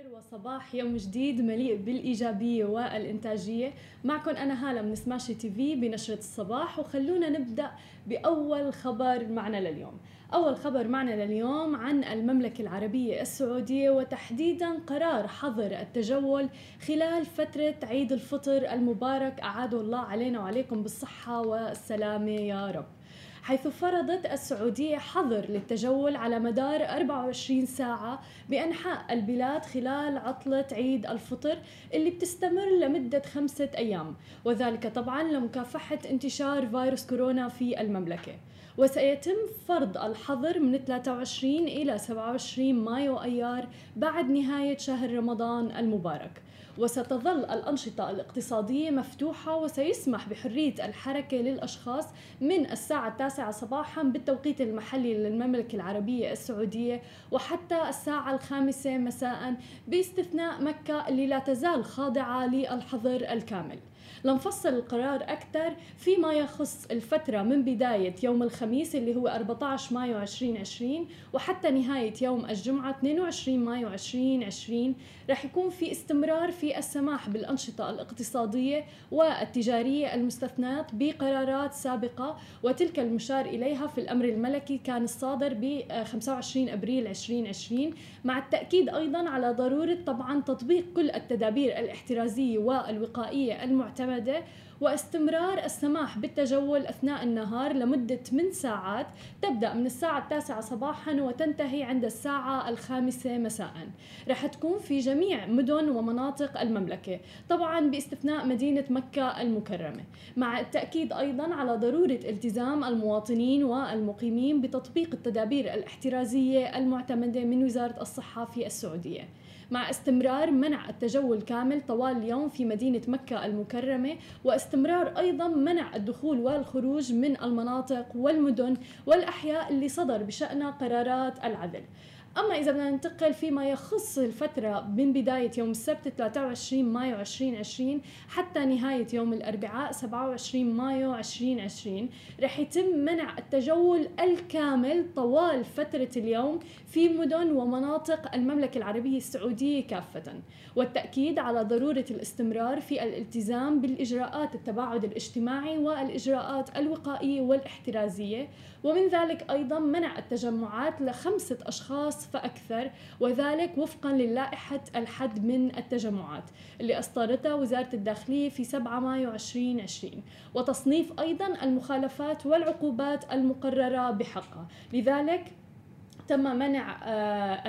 الخير وصباح يوم جديد مليء بالإيجابية والإنتاجية. معكم أنا هالة من سماشي تي في بنشرة الصباح وخلونا نبدأ بأول خبر معنا لليوم. أول خبر معنا لليوم عن المملكة العربية السعودية وتحديدا قرار حظر التجول خلال فترة عيد الفطر المبارك. أعاده الله علينا وعليكم بالصحة والسلامة يا رب. حيث فرضت السعودية حظر للتجول على مدار 24 ساعة بأنحاء البلاد خلال عطلة عيد الفطر اللي بتستمر لمدة خمسة أيام. وذلك طبعا لمكافحة انتشار فيروس كورونا في المملكة. وسيتم فرض الحظر من 23 إلى 27 مايو أيار بعد نهاية شهر رمضان المبارك. وستظل الأنشطة الاقتصادية مفتوحة وسيسمح بحرية الحركة للأشخاص من الساعة التاسعة صباحا بالتوقيت المحلي للمملكة العربية السعودية وحتى الساعة الخامسة مساء باستثناء مكة اللي لا تزال خاضعة للحظر الكامل. لنفصل القرار أكثر فيما يخص الفترة من بداية يوم الخميس اللي هو 14 مايو 2020 وحتى نهاية يوم الجمعة 22 مايو 2020 رح يكون في استمرار في السماح بالأنشطة الاقتصادية والتجارية المستثناة بقرارات سابقة وتلك المشار إليها في الأمر الملكي كان الصادر ب 25 أبريل 2020 مع التأكيد أيضا على ضرورة طبعا تطبيق كل التدابير الاحترازية والوقائية المعتمدة واستمرار السماح بالتجول أثناء النهار لمدة 8 ساعات تبدأ من الساعة التاسعة صباحا وتنتهي عند الساعة الخامسة مساء. رح تكون في جميع مدن ومناطق المملكة طبعا باستثناء مدينة مكة المكرمة. مع التأكيد أيضا على ضرورة التزام المواطنين والمقيمين بتطبيق التدابير الاحترازية المعتمدة من وزارة الصحة في السعودية. مع استمرار منع التجول كامل طوال اليوم في مدينة مكة المكرمة واستمرار أيضا منع الدخول والخروج من المناطق والمدن والأحياء اللي صدر بشأنها قرارات العدل. أما إذا بدنا ننتقل فيما يخص الفترة من بداية يوم السبت 23 مايو 2020 حتى نهاية يوم الأربعاء 27 مايو 2020 رح يتم منع التجول الكامل طوال فترة اليوم في مدن ومناطق المملكة العربية السعودية كافة. والتأكيد على ضرورة الاستمرار في الالتزام بالإجراءات التباعد الاجتماعي والإجراءات الوقائية والاحترازية. ومن ذلك أيضا منع التجمعات لخمسة أشخاص فأكثر وذلك وفقا للائحة الحد من التجمعات اللي أصدرتها وزارة الداخلية في 7 مايو 2020 وتصنيف أيضا المخالفات والعقوبات المقررة بحقها. لذلك تم منع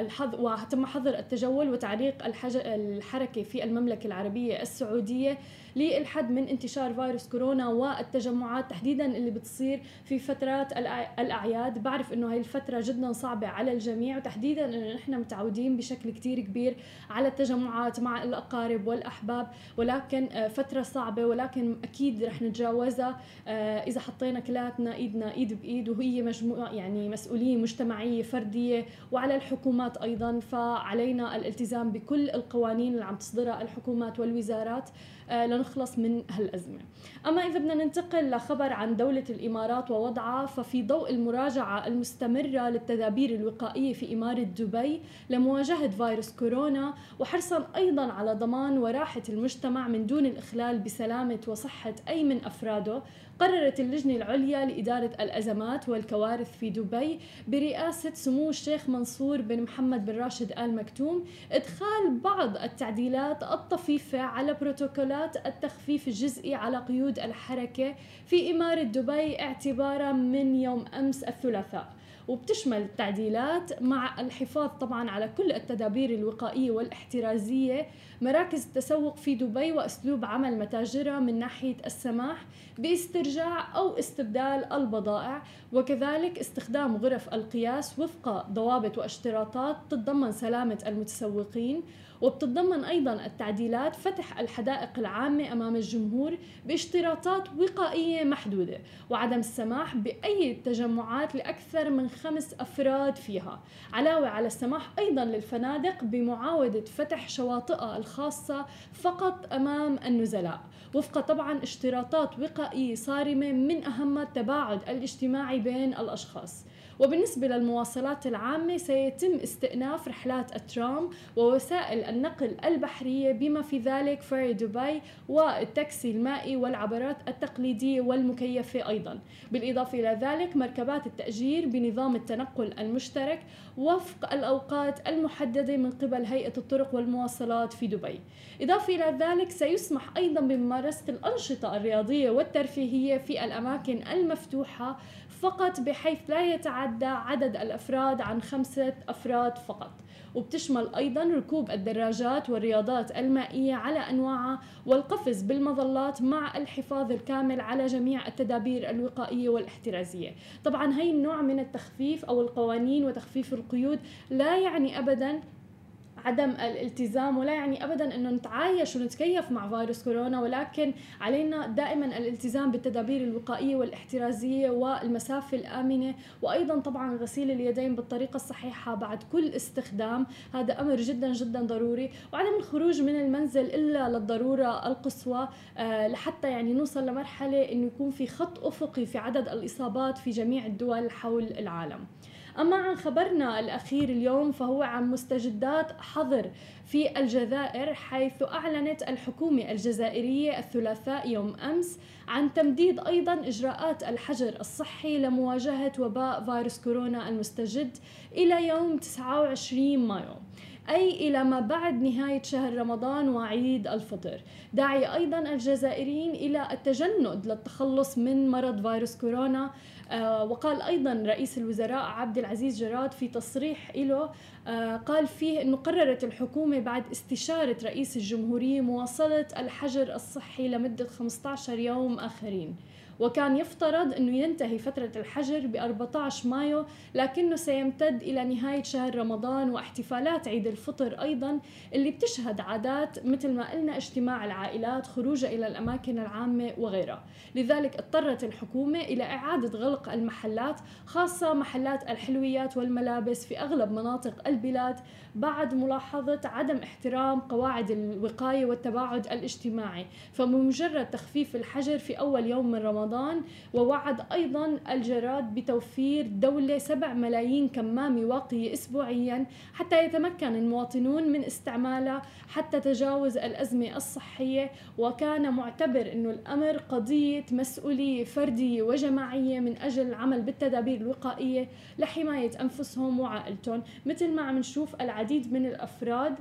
الحظر وتم حظر التجول وتعليق الحركة في المملكة العربية السعودية للحد من انتشار فيروس كورونا والتجمعات تحديدا اللي بتصير في فترات الأعياد. بعرف أنه هاي الفترة جدا صعبة على الجميع. وتحديدا أنه نحن متعودين بشكل كتير كبير على التجمعات مع الأقارب والأحباب. ولكن فترة صعبة ولكن أكيد رح نتجاوزها إذا حطينا كلاتنا إيدنا إيد بإيد وهي مجموعة يعني مسؤولية مجتمعية فردية وعلى الحكومات أيضا فعلينا الالتزام بكل القوانين اللي عم تصدرها الحكومات والوزارات لنخلص من هالأزمة. أما إذا بدنا ننتقل لخبر عن دولة الإمارات ووضعها ففي ضوء المراجعة المستمرة للتدابير الوقائية في إمارة دبي لمواجهة فيروس كورونا وحرصا أيضا على ضمان وراحة المجتمع من دون الإخلال بسلامة وصحة أي من أفراده. قررت اللجنة العليا لإدارة الأزمات والكوارث في دبي برئاسة سمو الشيخ منصور بن محمد بن راشد آل مكتوم إدخال بعض التعديلات الطفيفة على بروتوكولات التخفيف الجزئي على قيود الحركة في إمارة دبي اعتبارا من يوم أمس الثلاثاء. وبتشمل التعديلات مع الحفاظ طبعا على كل التدابير الوقائية والاحترازية. مراكز التسوق في دبي وأسلوب عمل متاجرها من ناحية السماح باسترجاع أو استبدال البضائع وكذلك استخدام غرف القياس وفق ضوابط واشتراطات تتضمن سلامة المتسوقين. وبتتضمن أيضا التعديلات فتح الحدائق العامة أمام الجمهور باشتراطات وقائية محدودة وعدم السماح بأي تجمعات لأكثر من خمس أفراد فيها. علاوة على السماح أيضا للفنادق بمعاودة فتح شواطئها الخاصة فقط أمام النزلاء. وفق طبعا اشتراطات وقائية صارمة من أهمها التباعد الاجتماعي بين الأشخاص. وبالنسبة للمواصلات العامة سيتم استئناف رحلات الترام ووسائل النقل البحرية بما في ذلك فري دبي والتاكسي المائي والعبرات التقليدية والمكيفة أيضا. بالإضافة إلى ذلك مركبات التأجير بنظام التنقل المشترك وفق الأوقات المحددة من قبل هيئة الطرق والمواصلات في دبي. إضافة إلى ذلك سيسمح أيضا بممارسة الأنشطة الرياضية والترفيهية في الأماكن المفتوحة فقط بحيث لا يتعدى عدد الأفراد عن خمسة أفراد فقط. وبتشمل أيضا ركوب الدراجات والرياضات المائية على أنواعها والقفز بالمظلات مع الحفاظ الكامل على جميع التدابير الوقائية والاحترازية. طبعا هي النوع من التخفيف أو القوانين وتخفيف القيود لا يعني أبدا عدم الالتزام ولا يعني ابدا إنه نتعايش ونتكيف مع فيروس كورونا ولكن علينا دائما الالتزام بالتدابير الوقائية والاحترازية والمسافة الآمنة وأيضا طبعا غسيل اليدين بالطريقة الصحيحة بعد كل استخدام. هذا أمر جدا جدا ضروري وعدم الخروج من المنزل إلا للضرورة القصوى آه، لحتى يعني نوصل لمرحلة إنه يكون في خط أفقي في عدد الإصابات في جميع الدول حول العالم. أما عن خبرنا الأخير اليوم فهو عن مستجدات حظر في الجزائر حيث أعلنت الحكومة الجزائرية الثلاثاء يوم أمس عن تمديد أيضا إجراءات الحجر الصحي لمواجهة وباء فيروس كورونا المستجد إلى يوم 29 مايو. أي إلى ما بعد نهاية شهر رمضان وعيد الفطر. داعي أيضا الجزائريين إلى التجند للتخلص من مرض فيروس كورونا. آه، وقال أيضا رئيس الوزراء عبد العزيز جراد في تصريح له آه، قال فيه إنه قررت الحكومة بعد استشارة رئيس الجمهورية مواصلة الحجر الصحي لمدة 15 يوم آخرين. وكان يفترض أنه ينتهي فترة الحجر ب 14 مايو لكنه سيمتد إلى نهاية شهر رمضان واحتفالات عيد الفطر أيضا اللي بتشهد عادات مثل ما قلنا اجتماع العائلات خروجها إلى الأماكن العامة وغيرها. لذلك اضطرت الحكومة إلى إعادة غلق المحلات خاصة محلات الحلويات والملابس في أغلب مناطق البلاد بعد ملاحظة عدم احترام قواعد الوقاية والتباعد الاجتماعي. فبمجرد تخفيف الحجر في أول يوم من رمضان ووعد أيضا الجراد بتوفير دولة 7 ملايين كمامة واقية أسبوعيا حتى يتمكن المواطنون من استعمالها حتى تجاوز الأزمة الصحية. وكان معتبر أنه الأمر قضية مسؤولية فردية وجماعية من أجل العمل بالتدابير الوقائية لحماية أنفسهم وعائلتهم. مثل ما عم نشوف العديد من الأفراد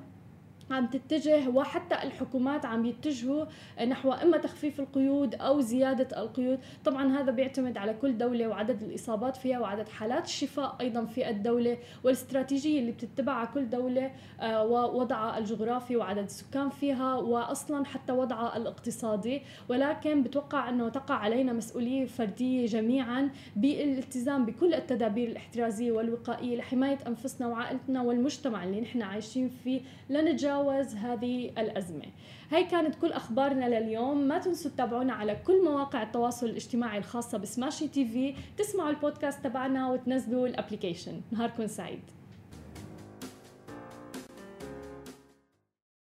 عم تتجه وحتى الحكومات عم يتجهوا نحو إما تخفيف القيود أو زيادة القيود، طبعا هذا بيعتمد على كل دولة وعدد الإصابات فيها وعدد حالات. الشفاء أيضا في الدولة والاستراتيجية اللي بتتبعها كل دولة آه، ووضعها الجغرافي وعدد السكان فيها واصلا حتى وضعها الاقتصادي، ولكن بتوقع إنه تقع علينا مسؤولية فردية جميعا بالالتزام بكل التدابير الاحترازية والوقائية لحماية أنفسنا وعائلتنا والمجتمع اللي نحن عايشين فيه. لنتجاوز نتجاوز هذه الأزمة. هاي كانت كل أخبارنا لليوم. ما تنسوا تتابعونا على كل مواقع التواصل الاجتماعي الخاصة ب Smashi TV. تسمعوا البودكاست تبعنا وتنزلوا ال application. نهاركم سعيد.